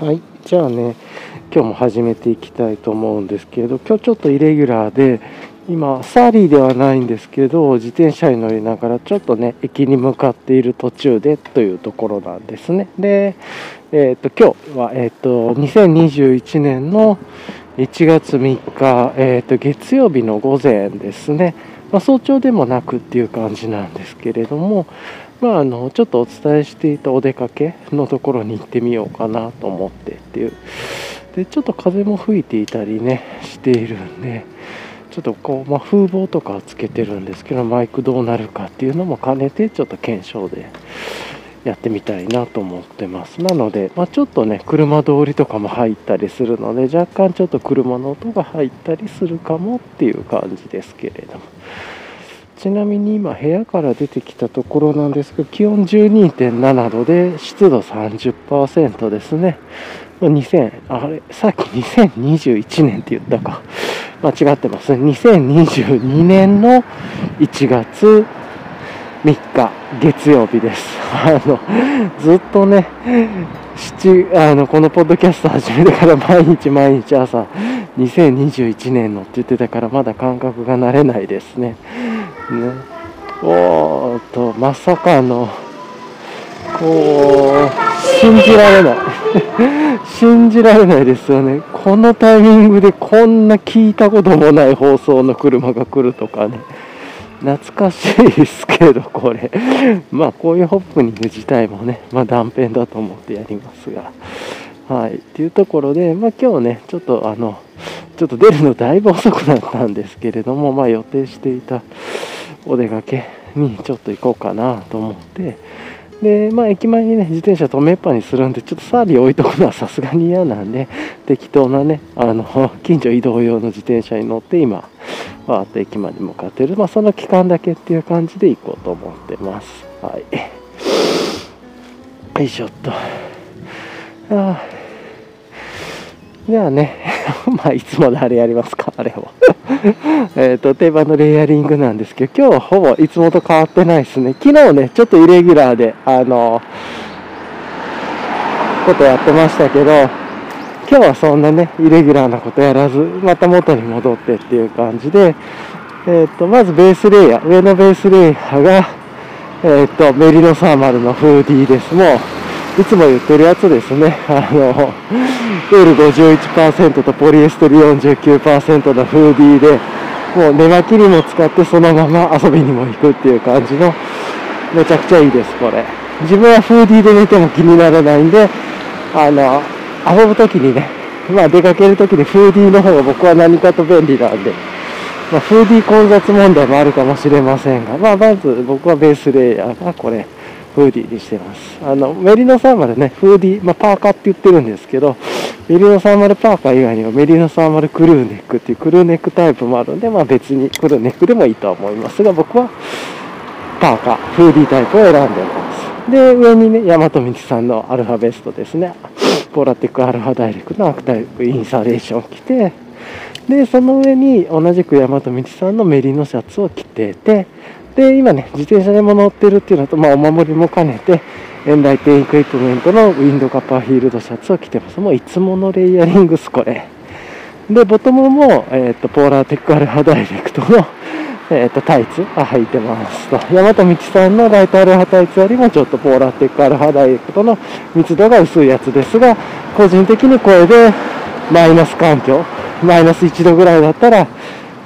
はい、じゃあね、今日も始めていきたいと思うんですけれど、今日ちょっとイレギュラーで、今、サーリーではないんですけど、自転車に乗りながら、ちょっとね、駅に向かっている途中でというところなんですね。で、えっ、と、今日は、えっ、と、2021年の1月3日、えっ、と、月曜日の午前ですね。まあ、早朝でもなくっていう感じなんですけれども、まあ、あのちょっとお伝えしていたお出かけのところに行ってみようかなと思ってっていうでちょっと風も吹いていたりねしているんでちょっとこう、まあ、風防とかつけてるんですけどマイクどうなるかっていうのも兼ねてちょっと検証でやってみたいなと思ってますなので、まあ、ちょっとね車通りとかも入ったりするので若干ちょっと車の音が入ったりするかもっていう感じですけれども。ちなみに今部屋から出てきたところなんですが気温12.7度で湿度30%ですね。2000あれさっき2021年って言ったか。間違ってます。2022年の1月3日月曜日です。あのずっとねあのこのポッドキャスト始めてから毎日毎日朝2021年のって言ってたからまだ感覚が慣れないですね。ね。おーっとまさかのこう信じられない。信じられないですよね。このタイミングでこんな聞いたこともない放送の車が来るとかね。懐かしいですけどこれ。まあこういうホップニング自体もねまあ断片だと思ってやりますが。はい。っていうところでまあ今日ねちょっとあのちょっと出るのだいぶ遅くなったんですけれどもまあ予定していたお出かけにちょっと行こうかなと思ってでまあ駅前にね自転車止めっぱにするんでちょっとサービス置いとくのは さすがに嫌なんで適当なねあの 近所移動用の自転車に乗って今わーっと駅まで向かってるまあその期間だけっていう感じで行こうと思ってます。はい。よいしょっと。ああゃあね まあいつものあれやりますかあれを えっと、定番のレイヤリングなんですけど、今日はほぼいつもと変わってないですね。昨日ね、ちょっとイレギュラーで、あの、ことやってましたけど、今日はそんなね、イレギュラーなことやらず、また元に戻ってっていう感じで、えっ、と、まずベースレイヤー、上のベースレイヤーが、えっ、と、メリノサーマルのフーディーです。もう、いつも言ってるやつですね。あの、ウール51%とポリエステル49%のフーディーで、もう寝巻きにも使ってそのまま遊びにも行くっていう感じの、めちゃくちゃいいです、これ。自分はフーディーで寝ても気にならないんで、あの、遊ぶ時にね、まあ出かける時にフーディーの方が僕は何かと便利なんで、まあ、フーディー混雑問題もあるかもしれませんが、まあまず僕はベースレイヤーがこれ、フーディーにしてます。あの、メリノサーマルね、フーディー、まあ、パーカーって言ってるんですけど、メリノサーマルパーカー以外にはメリノサーマルクルーネックっていうクルーネックタイプもあるんで、まあ別にクルーネックでもいいとは思いますが、僕はパーカー、フーディータイプを選んでます。で、上にね、ヤマトミキさんのアルファベストですね。ポラテックアルファダイレクトのアクタイプインサレーションを着て、で、その上に同じくヤマトミキさんのメリノシャツを着てて、で、今ね、自転車でも乗ってるっていうのと、まあお守りも兼ねて、エンライテンエクイプメントのウィンドカッパーフィールドシャツを着てます。もういつものレイヤリングス、これ。で、ボトムも、えっ、ー、と、ポーラーテックアルファダイレクトの、えっ、ー、と、タイツが履いてますと。山田道さんのライトアルファタイツよりもちょっとポーラーテックアルファダイレクトの密度が薄いやつですが、個人的にこれでマイナス環境、マイナス1度ぐらいだったら、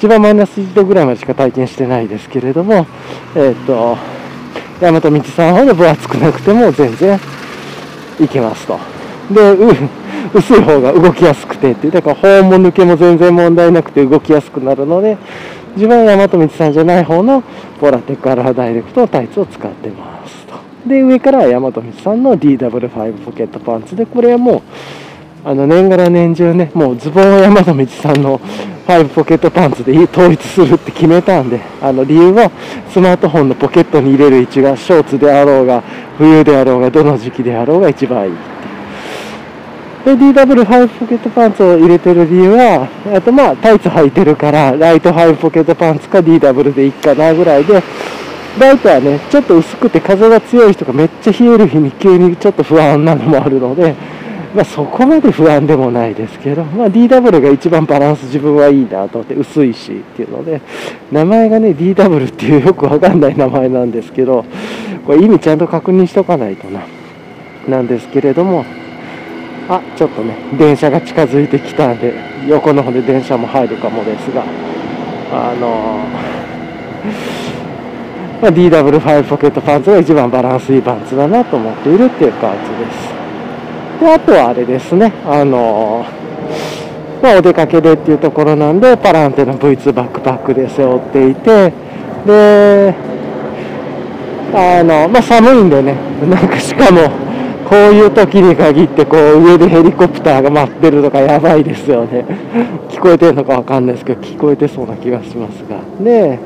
一番マイナス1度ぐらいまでしか体験してないですけれども、えっ、ー、と、大和道さんほど分厚くなくても全然いけますと。で、う 薄い方が動きやすくてっていう、だから保温も抜けも全然問題なくて動きやすくなるので、自分は大和道さんじゃない方のポラテックアルファダイレクトのタイツを使ってますと。で、上からは大和道さんの DW5 ポケットパンツで、これはもう、あの年がら年中ね、もうズボンは山田道さんの5ポケットパンツで統一するって決めたんで、あの理由はスマートフォンのポケットに入れる位置がショーツであろうが、冬であろうが、どの時期であろうが一番いいって。で、DW5 ポケットパンツを入れてる理由は、あとまあタイツ履いてるから、ライト5ポケットパンツか DW でいいかなぐらいで、ライトはね、ちょっと薄くて風が強い人がめっちゃ冷える日に急にちょっと不安なのもあるので、まあ、そこまで不安でもないですけど、まあ、DW が一番バランス自分はいいなと思って薄いしっていうので名前がね DW っていうよくわかんない名前なんですけどこれ意味ちゃんと確認しとかないとななんですけれどもあちょっとね電車が近づいてきたんで横の方で電車も入るかもですがあのま、DW5 ポケットパンツが一番バランスいいパンツだなと思っているっていう感じです。であとはあれですねあのまあ、お出かけでっていうところなんでパランテの V2 バックパックで背負っていてであのまあ寒いんでねなんかしかもこういう時に限ってこう上でヘリコプターが待ってるとかやばいですよね。聞こえてるのかわかんないですけど聞こえてそうな気がしますが。で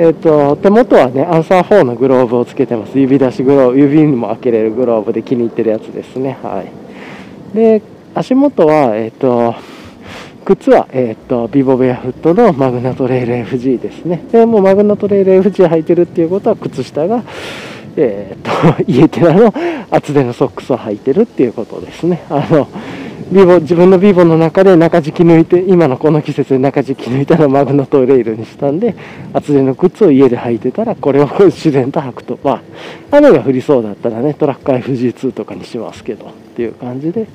え、ー、と手元はねアンサー4のグローブをつけてます指出しグローブ指にも開けれるグローブで気に入ってるやつですねはいで足元はえっ、ー、と靴は、え、ー、と、ビボベアフットのマグナトレイル FG ですね。で、もうマグナトレイル FG 履いてるっていうことは、靴下が、えー、と、イエテラの厚手のソックスを履いてるっていうことですね。あの、ビボ、自分のビボの中で中敷き抜いて、今のこの季節で中敷き抜いたらマグナトレイルにしたんで、厚手の靴を家で履いてたら、これを自然と履くと、まあ、雨が降りそうだったらね、トラック FG2 とかにしますけど、っていう感じで、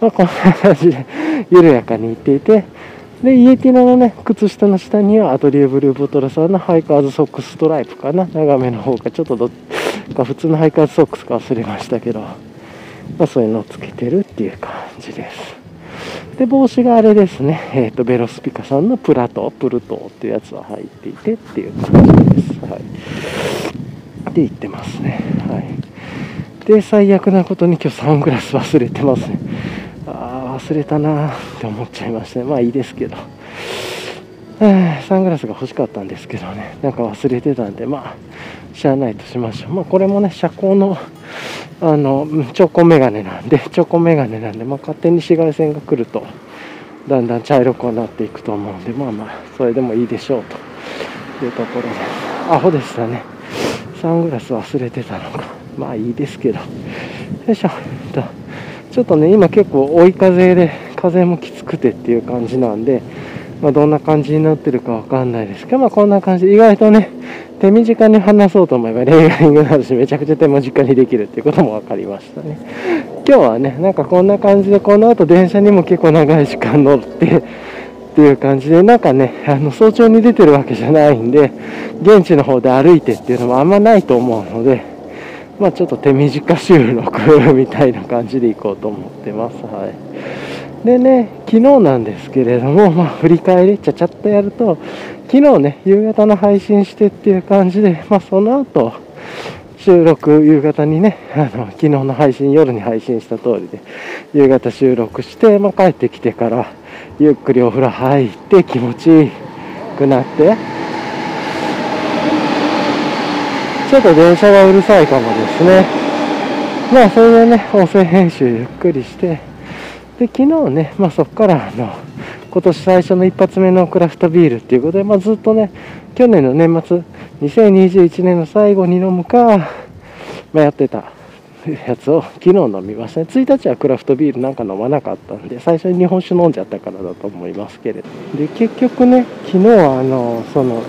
まあ、こんな感じで緩やかに行っていて、で、イエティナのね、靴下の下にはアトリエブルーボトルさんのハイカーズソックスストライプかな。長めの方がちょっとどっか普通のハイカーズソックスか忘れましたけど、まあそういうのをつけてるっていう感じです。で、帽子があれですね、えっ、ー、と、ベロスピカさんのプラト、プルトっていうやつは入っていてっていう感じです。はい。で、言ってますね。はい。で、最悪なことに今日サングラス忘れてますね。ああ忘れたなーって思っちゃいましたねまあいいですけどサングラスが欲しかったんですけどねなんか忘れてたんでまあしゃあないとしましょう。まあこれもね車高のあのチョコメガネなんで チョコメガネなんでまあ勝手に紫外線が来るとだんだん茶色くなっていくと思うんでまあまあそれでもいいでしょうと。いうところでアホでしたね。サングラス忘れてたのか。まあいいですけど。よいしょ。ちょっとね、今結構追い風で、風もきつくてっていう感じなんで、まあ、どんな感じになってるかわかんないですけど、まあ、こんな感じ、意外とね、手短に話そうと思えば、レイヤリングになるし、めちゃくちゃ手短にできるっていうことも分かりましたね。今日はね、なんかこんな感じで、この後電車にも結構長い時間乗って、っていう感じで、なんかね、あの早朝に出てるわけじゃないんで、現地の方で歩いてっていうのもあんまないと思うので、まあちょっと手短収録みたいな感じでいこうと思ってます。はい。でね、昨日なんですけれども、まあ振り返りちゃちゃっとやると、昨日ね、夕方の配信してっていう感じで、まあその後、収録夕方にね、あの、昨日の配信、夜に配信した通りで、夕方収録して、まあ帰ってきてから、ゆっくりお風呂入って気持ちいいくなって、ちょっと電車がうるさいかもですね。まあ、それでね、音声編集ゆっくりして、で、昨日ね、まあそこからあの、今年最初の一発目のクラフトビールっていうことで、まあずっとね、去年の年末、2021年の最後に飲むか、まあ、やってたやつを昨日飲みましたね。1日はクラフトビールなんか飲まなかったんで、最初に日本酒飲んじゃったからだと思いますけれど。で、結局ね、昨日はあの、その、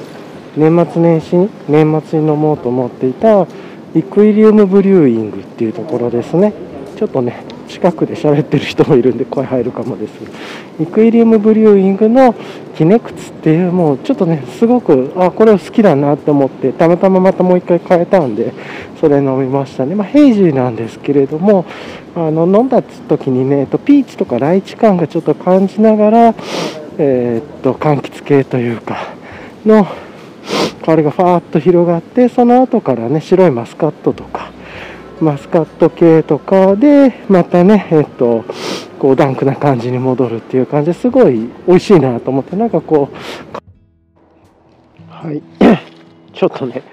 年末年始年末に飲もうと思っていたイクイリウムブリューイングっていうところですねちょっとね近くで喋ってる人もいるんで声入るかもです。イクイリウムブリューイングのキネクツっていうもうちょっとねすごくあこれ好きだなって思ってたまたままたもう一回変えたんでそれ飲みましたね。まあ、ヘイジーなんですけれどもあの飲んだ時にねピーチとかライチ感がちょっと感じながらえー、っと柑橘系というかの香りがファーッと広がってその後からね白いマスカットとかマスカット系とかでまたねえっとこうダンクな感じに戻るっていう感じですごい美味しいなと思ってなんかこうはい。ちょっとね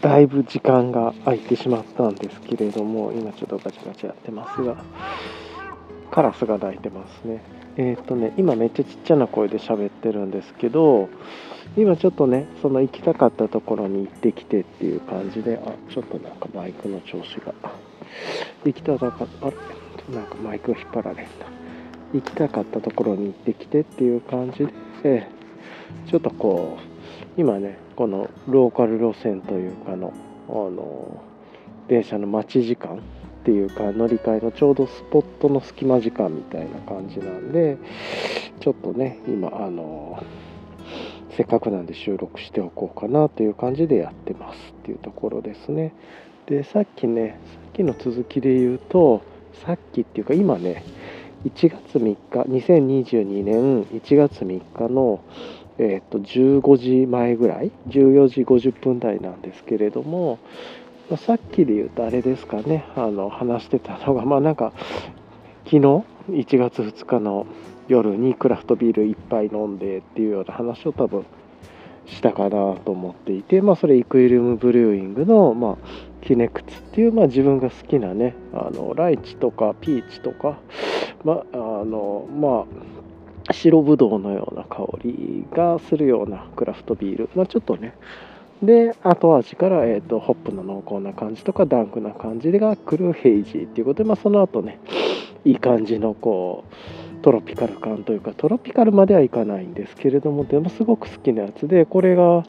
だいぶ時間が空いてしまったんですけれども今ちょっとガチガチやってますがカラスが鳴いてますね。えっ、とね今めっちゃちっちゃな声で喋ってるんですけど今ちょっとね、その行きたかったところに行ってきてっていう感じで、あ、ちょっとなんかバイクの調子が。行きたかった、あれなんかマイクを引っ張られんだ行きたかったところに行ってきてっていう感じで、ちょっとこう今ねこのローカル路線というかのあの電車の待ち時間っていうか乗り換えのちょうどスポットの隙間時間みたいな感じなんでちょっとね今あのせっかくなんで収録しておこうかなという感じでやってますっていうところですね。でさっきねさっきの続きで言うとさっきっていうか今ね1月3日2022年1月3日のえー、と15時前ぐらい14時50分台なんですけれども、ま、さっきで言うとあれですかねあの話してたのがまあなんか昨日1月2日の夜にクラフトビール1杯飲んでっていうような話を多分したかなと思っていて、まあ、それイクイルムブリューイングの、まあ、キネクツっていう、まあ、自分が好きなねあのライチとかピーチとか、まああのまあ、白ぶどうのような香りがするようなクラフトビール、まあ、ちょっとね。で後味から、えーと、ホップの濃厚な感じとかダンクな感じが来るヘイジーっていうことで、まあ、その後ねいい感じのこうトロピカル感というかトロピカルまではいかないんですけれどもでもすごく好きなやつでこれが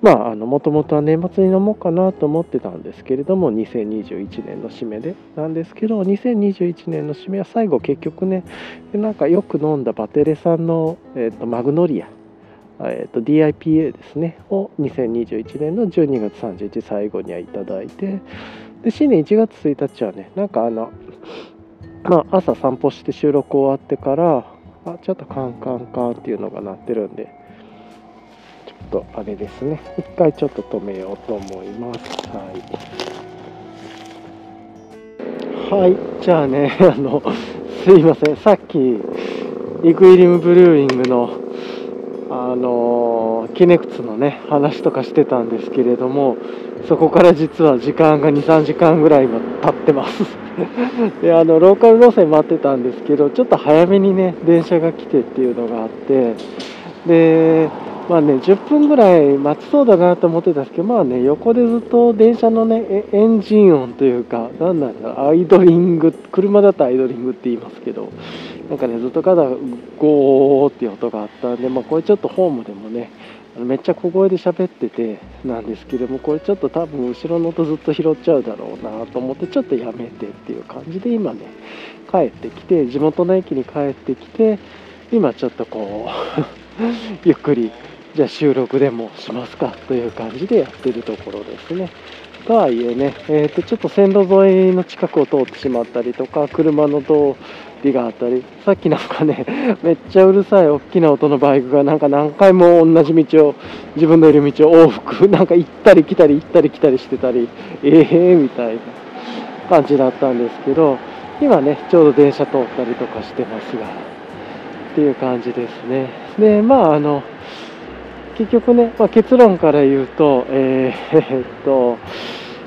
まあもともとは年末に飲もうかなと思ってたんですけれども2021年の締めでなんですけど2021年の締めは最後結局ねなんかよく飲んだバテレさんの、えーと、マグノリアえーと、DIPA ですねを2021年の12月31日最後にはいただいてで新年1月1日はねなんかあのまあ、朝散歩して収録終わってからあちょっとカンカンカンっていうのが鳴ってるんでちょっとあれですね。一回ちょっと止めようと思います。はい。はい。じゃあね あのすいません。さっきイクイリムブルーイングのあのキネクツのね話とかしてたんですけれどもそこから実は時間が23時間ぐらい今経ってます。であのローカル路線待ってたんですけどちょっと早めにね電車が来てっていうのがあってでまあね10分ぐらい待ちそうだなと思ってたんですけどまあね横でずっと電車のねエンジン音というか何なんだろうアイドリング車だとアイドリングって言いますけどなんかねずっと肩がゴーっていう音があったんでまあこれちょっとホームでもねめっちゃ小声で喋っててなんですけどもこれちょっと多分後ろの音ずっと拾っちゃうだろうなと思ってちょっとやめてっていう感じで今ね帰ってきて地元の駅に帰ってきて今ちょっとこう ゆっくりじゃあ収録でもしますかという感じでやってるところですね。とはいえね、えー、とちょっと線路沿いの近くを通ってしまったりとか車の通りがあったりさっきなんかね めっちゃうるさい大きな音のバイクがなんか何回も同じ道を自分のいる道を往復 なんか行ったり来たり行ったり来たりしてたりええー、みたいな感じだったんですけど今ねちょうど電車通ったりとかしてますがっていう感じですね。でまああの結局ね、まあ、結論から言うと、え、えー、っと、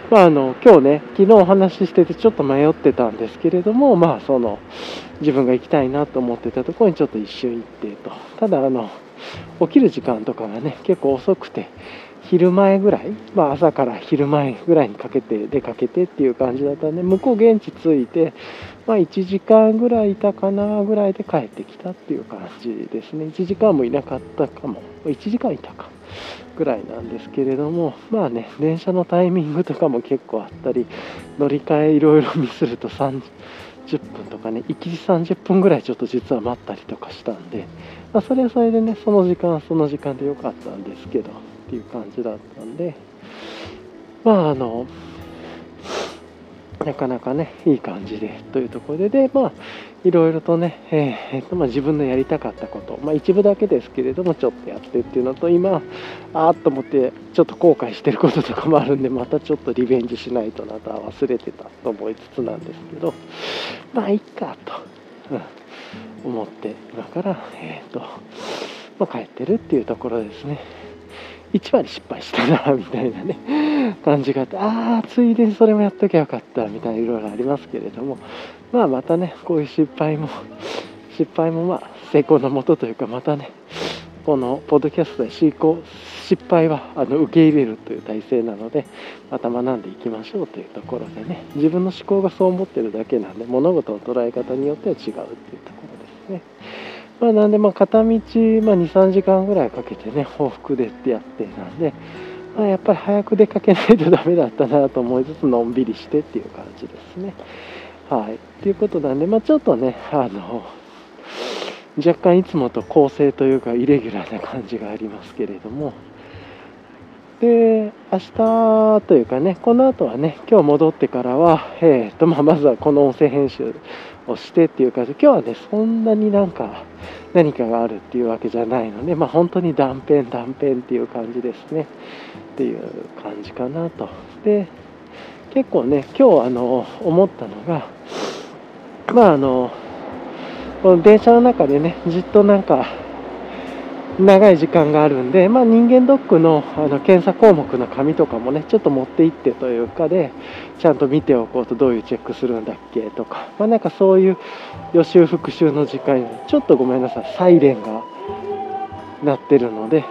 まあ、あの今日ね、昨日お話ししててちょっと迷ってたんですけれども、まあ、その自分が行きたいなと思ってたところにちょっと一瞬行ってと、ただあの、起きる時間とかがね、結構遅くて、昼前ぐらい、まあ、朝から昼前ぐらいにかけて出かけてっていう感じだったんで、向こう現地着いて、まあ、1時間ぐらいいたかなぐらいで帰ってきたっていう感じですね。1時間もいなかったかも。1時間いたかぐらいなんですけれども、まあね、電車のタイミングとかも結構あったり、乗り換えいろいろミスると3 30分とかね、1時30分ぐらいちょっと実は待ったりとかしたんで、まあ、それはそれでね、その時間その時間で良かったんですけど、っていう感じだったんで、まああの、なかなかね、いい感じでというところで、で、まあ、いろいろとね、えーとまあ、自分のやりたかったこと、まあ、一部だけですけれども、ちょっとやってっていうのと、今、あーっと思って、ちょっと後悔してることとかもあるんで、またちょっとリベンジしないとなとは忘れてたと思いつつなんですけど、まあ、いっかと、うん、思って、今から、えっ、と、まあ、帰ってるっていうところですね。1割失敗したな、みたいなね、感じがあって、ああ、ついでにそれもやっときゃよかった、みたいないろいろありますけれども、まあまたね、こういう失敗も、失敗もまあ成功のもとというか、またね、このポッドキャストで進行失敗はあの受け入れるという体制なのでまた学んでいきましょうというところでね自分の思考がそう思ってるだけなんで物事の捉え方によっては違うっていうところですね。まあ、なんでまあ片道、まあ、23時間ぐらいかけてね往復でってやってなんで、まあ、やっぱり早く出かけないとダメだったなと思いつつのんびりしてっていう感じですね。はい。ということなんで、まあ、ちょっとね、あの、若干いつもと構成というかイレギュラーな感じがありますけれども、で、明日というかね、この後はね、今日戻ってからは、えーとまあ、まずはこの音声編集をしてっていう感じ、今日はね、そんなになんか何かがあるっていうわけじゃないので、まあ、本当に断片断片っていう感じですね。っていう感じかなと。で、結構ね、今日あの思ったのが、まああの、この電車の中でね、じっとなんか、長い時間があるんで、まあ、人間ドックのあの検査項目の紙とかもね、ちょっと持って行ってというかで、ちゃんと見ておこうと、どういうチェックするんだっけとか、まあ、なんかそういう予習復習の時間にちょっとごめんなさい、サイレンが鳴ってるので、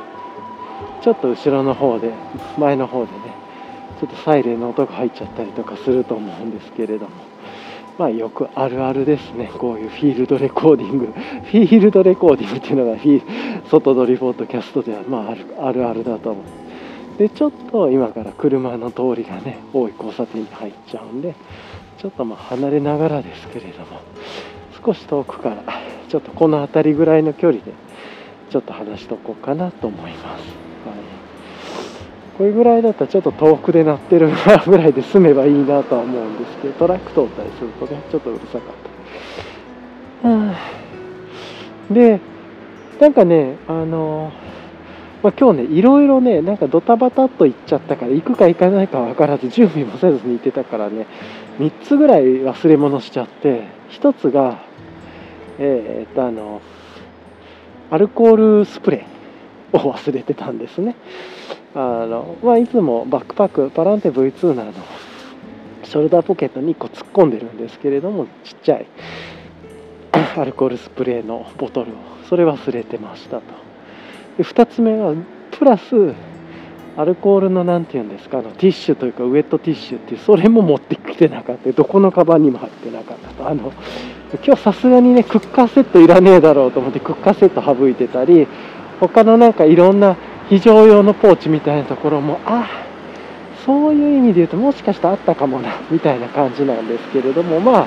ちょっと後ろの方で、前の方でね、ちょっとサイレンの音が入っちゃったりとかすると思うんですけれども。まあよくあるあるですね、こういうフィールドレコーディング、フィールドレコーディングっていうのがフィ外撮りポッドキャストではまああるあるあるだと思う。で、ちょっと今から車の通りがね、多い交差点に入っちゃうんで、ちょっとまあ離れながらですけれども、少し遠くから、ちょっとこの辺りぐらいの距離で、ちょっと話しとこうかなと思います。これぐらいだったらちょっと遠くで鳴ってるぐらいで済めばいいなとは思うんですけどトラック通ったりするとねちょっとうるさかった。でなんかねあのまあ、今日ねいろいろねなんかドタバタっと行っちゃったから行くか行かないか分からず準備もせずに行ってたからね3つぐらい忘れ物しちゃって1つがえー、っとあのアルコールスプレーを忘れてたんですねあの、まあ、いつもバックパックパランテ V2 のあのショルダーポケットに1個突っ込んでるんですけれどもちっちゃい アルコールスプレーのボトルをそれ忘れてましたと。で2つ目はプラスアルコールの何て言うんですかあのティッシュというかウエットティッシュっていうそれも持ってきてなかった。どこのカバンにも入ってなかったと。あの今日さすがにねクッカーセットいらねえだろうと思ってクッカーセット省いてたり他のなんかいろんな非常用のポーチみたいなところもあそういう意味で言うともしかしたらあったかもなみたいな感じなんですけれどもまあ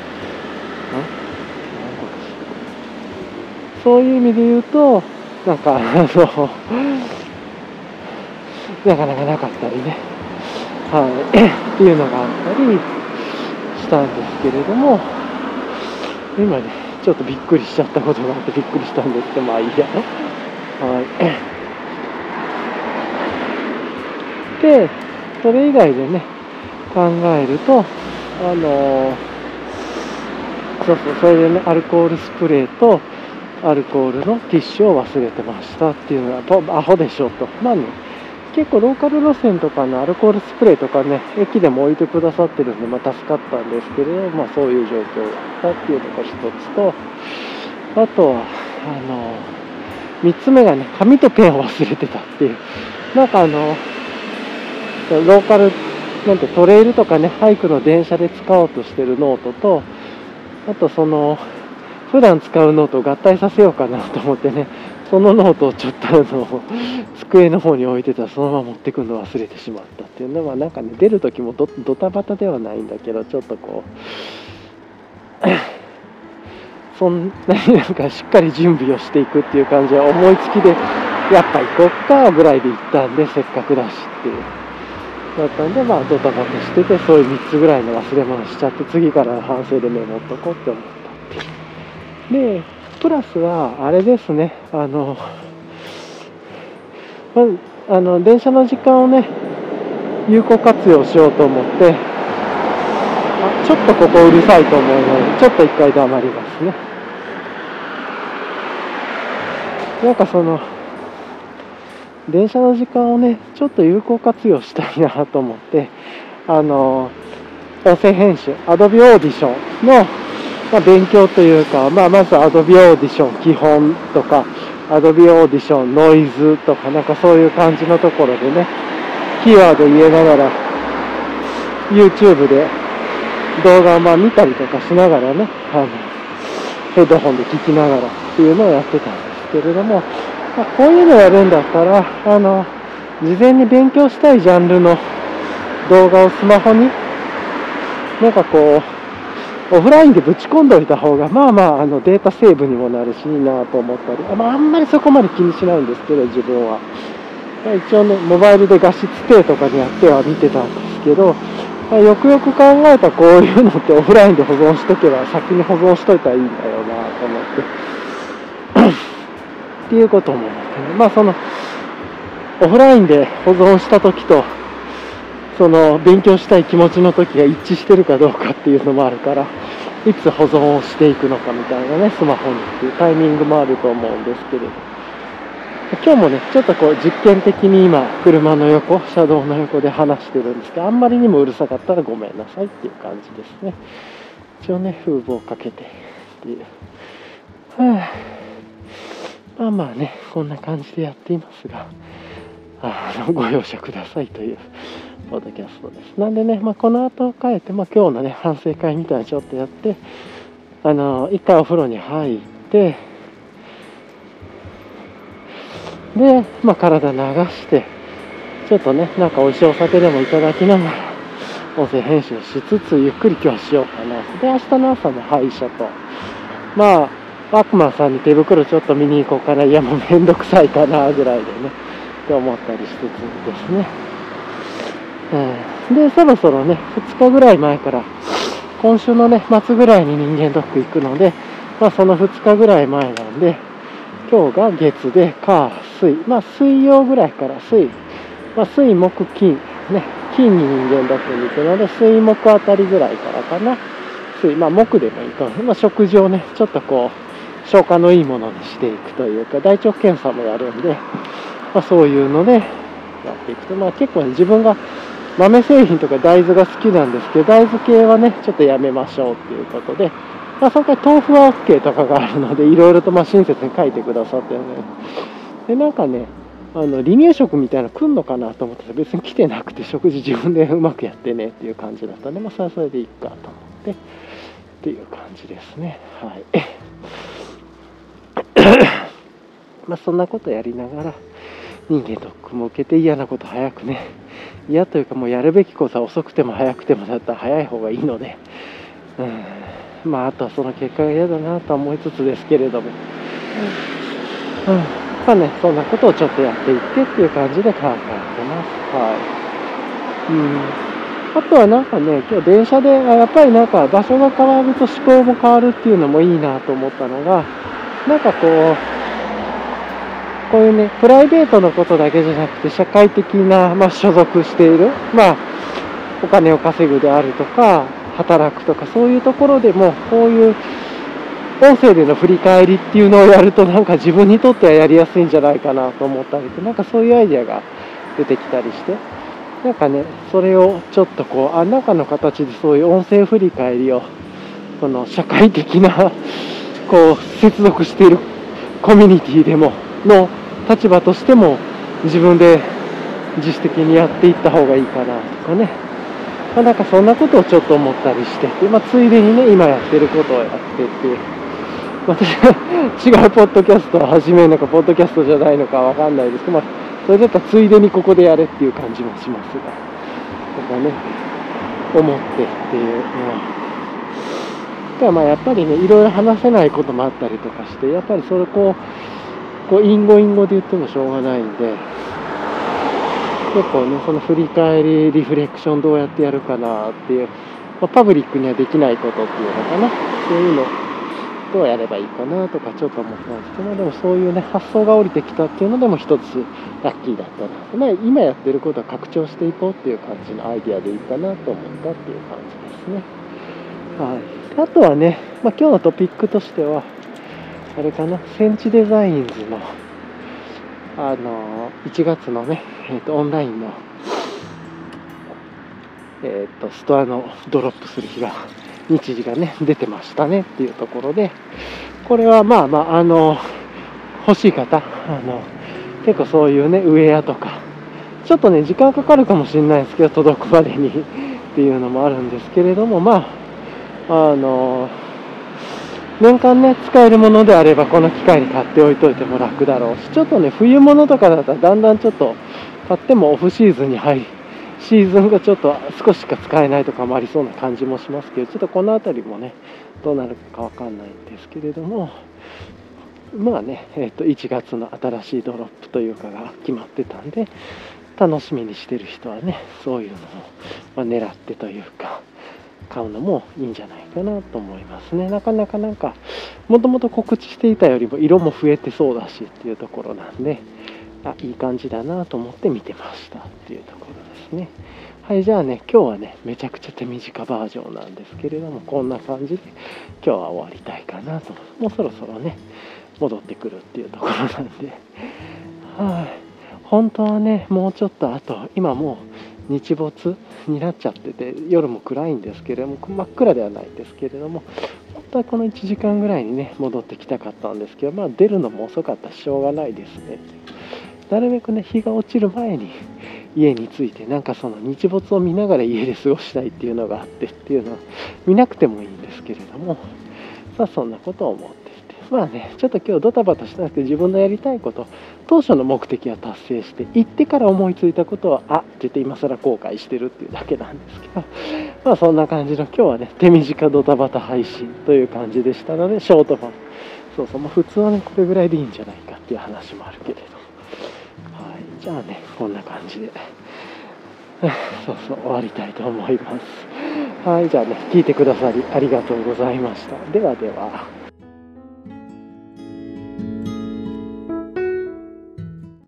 そういう意味で言うとなんかあのなかなかなかったりねはいっていうのがあったりしたんですけれども今ねちょっとびっくりしちゃったことがあってびっくりしたんですけどまあいいや。はい。でそれ以外でね考えるとあのそうそうそれでねアルコールスプレーとアルコールのティッシュを忘れてましたっていうのはとアホでしょうと。まあね結構ローカル路線とかのアルコールスプレーとかね駅でも置いてくださってるんで、まあ、助かったんですけれどまあそういう状況だったっていうのが一つとあとはあの3つ目がね紙とペンを忘れてたっていう。なんかあのローカルなんてトレイルとかねハイクの電車で使おうとしてるノートとあとその普段使うノートを合体させようかなと思ってねそのノートをちょっとあの机の方に置いてたらそのまま持ってくるの忘れてしまったっていうのはなんかね出る時もドドタバタではないんだけどちょっとこう そんなになんかしっかり準備をしていくっていう感じは思いつきでやっぱ行こっかぐらいで行ったんでせっかくだしっていう。だったんで、まあ、ドタバタしてて、そういう3つぐらいの忘れ物しちゃって、次から反省でメモっとこうって思ったっ。で、プラスは、あれですね、あの、まずあの、電車の時間をね、有効活用しようと思って、あちょっとここうるさいと思うので、ちょっと一回黙りますね。なんかその、電車の時間をね、ちょっと有効活用したいなと思って、あの、音声編集、Adobe Audition の、まあ、勉強というか、まあ、まず Adobe Audition 基本とか、Adobe Audition、ノイズとかなんかそういう感じのところでね、キーワード言えながら、YouTube で動画をまあ見たりとかしながらね、あの、ヘッドホンで聞きながらっていうのをやってたんですけれども、まあ、こういうのやるんだったら、あの、事前に勉強したいジャンルの動画をスマホに、なんかこう、オフラインでぶち込んでおいた方が、まあまあ、あのデータセーブにもなるし、いいなと思ったり、まあ、あんまりそこまで気にしないんですけど、自分はま。一応ね、モバイルで画質低とかにやっては見てたんですけど、まあ、よくよく考えたこういうのってオフラインで保存しとけば先に保存しといたらいいんだよなと思ってっていうことも思ってねまあそのオフラインで保存した時とその勉強したい気持ちの時が一致してるかどうかっていうのもあるからいつ保存をしていくのかみたいなねスマホにっていうタイミングもあると思うんですけれど今日もね、ちょっとこう実験的に今、車の横、車道の横で話してるんですけど、あんまりにもうるさかったらごめんなさいっていう感じですね。一応ね、風防をかけてっていう。はあ、まあまあね、こんな感じでやっていますが、あのご容赦くださいというポッドキャストです。なんでね、まあ、この後帰って、まあ、今日のね、反省会みたいなちょっとやって、あの、一回お風呂に入って、で、まあ、体流して、ちょっとね、なんか美味しいお酒でもいただきながら、音声編集しつつ、ゆっくり今日はしようかな。で、明日の朝も歯医者と、まあ、ワクマンさんに手袋ちょっと見に行こうかな。いや、もうめんどくさいかな、ぐらいでね、って思ったりしつつですね。うん、で、そろそろね、2日ぐらい前から、今週のね、末ぐらいに人間ドック行くので、まあ、その2日ぐらい前なんで、今日が月で、火、水、まあ水曜ぐらいから水、まあ水木金、ね、金に人間ドックに行くので、水木あたりぐらいからかな。水、まあ木でもいいかな。まあ食事をね、ちょっとこう、消化のいいものにしていくというか、大腸検査もやるんで、まあそういうのでやっていくと、まあ結構ね、自分が豆製品とか大豆が好きなんですけど、大豆系はね、ちょっとやめましょうっていうことで、まあ、そこか豆腐は OK とかがあるので、いろいろとま親切に書いてくださってね。で、なんかね、あの離乳食みたいなの来んのかなと思ったら別に来てなくて食事自分でうまくやってねっていう感じだったんで、まあ、それはそれでいいかと思ってっていう感じですね。はい。まあそんなことやりながら人間ドックも受けて嫌なこと早くね嫌というかもうやるべきことは遅くても早くてもだったら早い方がいいので、うんまあ、あとはその結果が嫌だなとは思いつつですけれども、うん、まあね、そんなことをちょっとやっていってっていう感じで考えてます。はい。うん。あとはなんかね、今日電車で、やっぱりなんか場所が変わると思考も変わるっていうのもいいなと思ったのが、なんかこう、こういうね、プライベートのことだけじゃなくて、社会的な、まあ、所属している、まあ、お金を稼ぐであるとか、働くとかそういうところでもこういう音声での振り返りっていうのをやるとなんか自分にとってはやりやすいんじゃないかなと思ったりでなんかそういうアイデアが出てきたりしてなんかねそれをちょっとこうあ中の形でそういう音声振り返りをこの社会的なこう接続しているコミュニティでもの立場としても自分で自主的にやっていった方がいいかなとかねまあ、なんかそんなことをちょっと思ったりしてて、まあ、ついでにね、今やってることをやってて、私は 違うポッドキャストを始めるのか、ポッドキャストじゃないのかわかんないですけど、まあ、それだったらついでにここでやれっていう感じもしますが、とかね、思ってっていうのは。ただまあやっぱりね、いろいろ話せないこともあったりとかして、やっぱりそれこう、こう、隠語隠語で言ってもしょうがないんで、結構ね、その振り返り、リフレクションどうやってやるかなっていう、まあ、パブリックにはできないことっていうのかな、そういうのどうやればいいかなとかちょっと思ったんですけど、でもそういうね、発想が降りてきたっていうのでも一つラッキーだったな。まあ、今やってることは拡張していこうっていう感じのアイデアでいいかなと思ったっていう感じですね。はい。あとはね、まあ、今日のトピックとしては、あれかな、センチデザインズのあの1月のね、えーと、オンラインの、えーと、ストアのドロップする日が日時がね出てましたねっていうところでこれはまあまああの欲しい方、あの、結構そういうね、ウェアとか、ちょっとね、時間かかるかもしれないですけど、届くまでに っていうのもあるんですけれども、まあ、あの、年間ね、使えるものであれば、この機会に買っておいといても楽だろうし、ちょっとね、冬物とかだったら、だんだんちょっと、買ってもオフシーズンに入り、シーズンがちょっと少ししか使えないとかもありそうな感じもしますけど、ちょっとこの辺りもね、どうなるかわかんないんですけれども、まあね、えー、と1月の新しいドロップというかが決まってたんで、楽しみにしてる人はね、そういうのを、ま狙ってというか、買うのもいいんじゃないかなと思いますね。なかなかなんか、もともと告知していたよりも色も増えてそうだしっていうところなんで、あ、いい感じだなと思って見てましたっていうところですね。はい、じゃあね、今日はね、めちゃくちゃ手短バージョンなんですけれども、こんな感じで今日は終わりたいかなと。もうそろそろね、戻ってくるっていうところなんで、はい、本当はね、もうちょっとあと、今もう日没になっちゃってて、夜も暗いんですけれども、真っ暗ではないんですけれども、本当はこの1時間ぐらいにね、戻ってきたかったんですけど、まあ出るのも遅かったし、ょうがないですね。なるべくね、日が落ちる前に家に着いて、なんかその日没を見ながら家で過ごしたいっていうのがあってっていうのは、見なくてもいいんですけれども、さあそんなことを思ってまあね、ちょっと今日ドタバタしたんですけど、自分のやりたいこと、当初の目的は達成して、行ってから思いついたことは、あって言って今更後悔してるっていうだけなんですけど、まあそんな感じの今日はね、手短ドタバタ配信という感じでしたので、ショートファン。そうそう、まあ、普通はね、これぐらいでいいんじゃないかっていう話もあるけれど。はい、じゃあね、こんな感じで。そうそう、終わりたいと思います。はい、じゃあね、聞いてくださりありがとうございました。ではでは。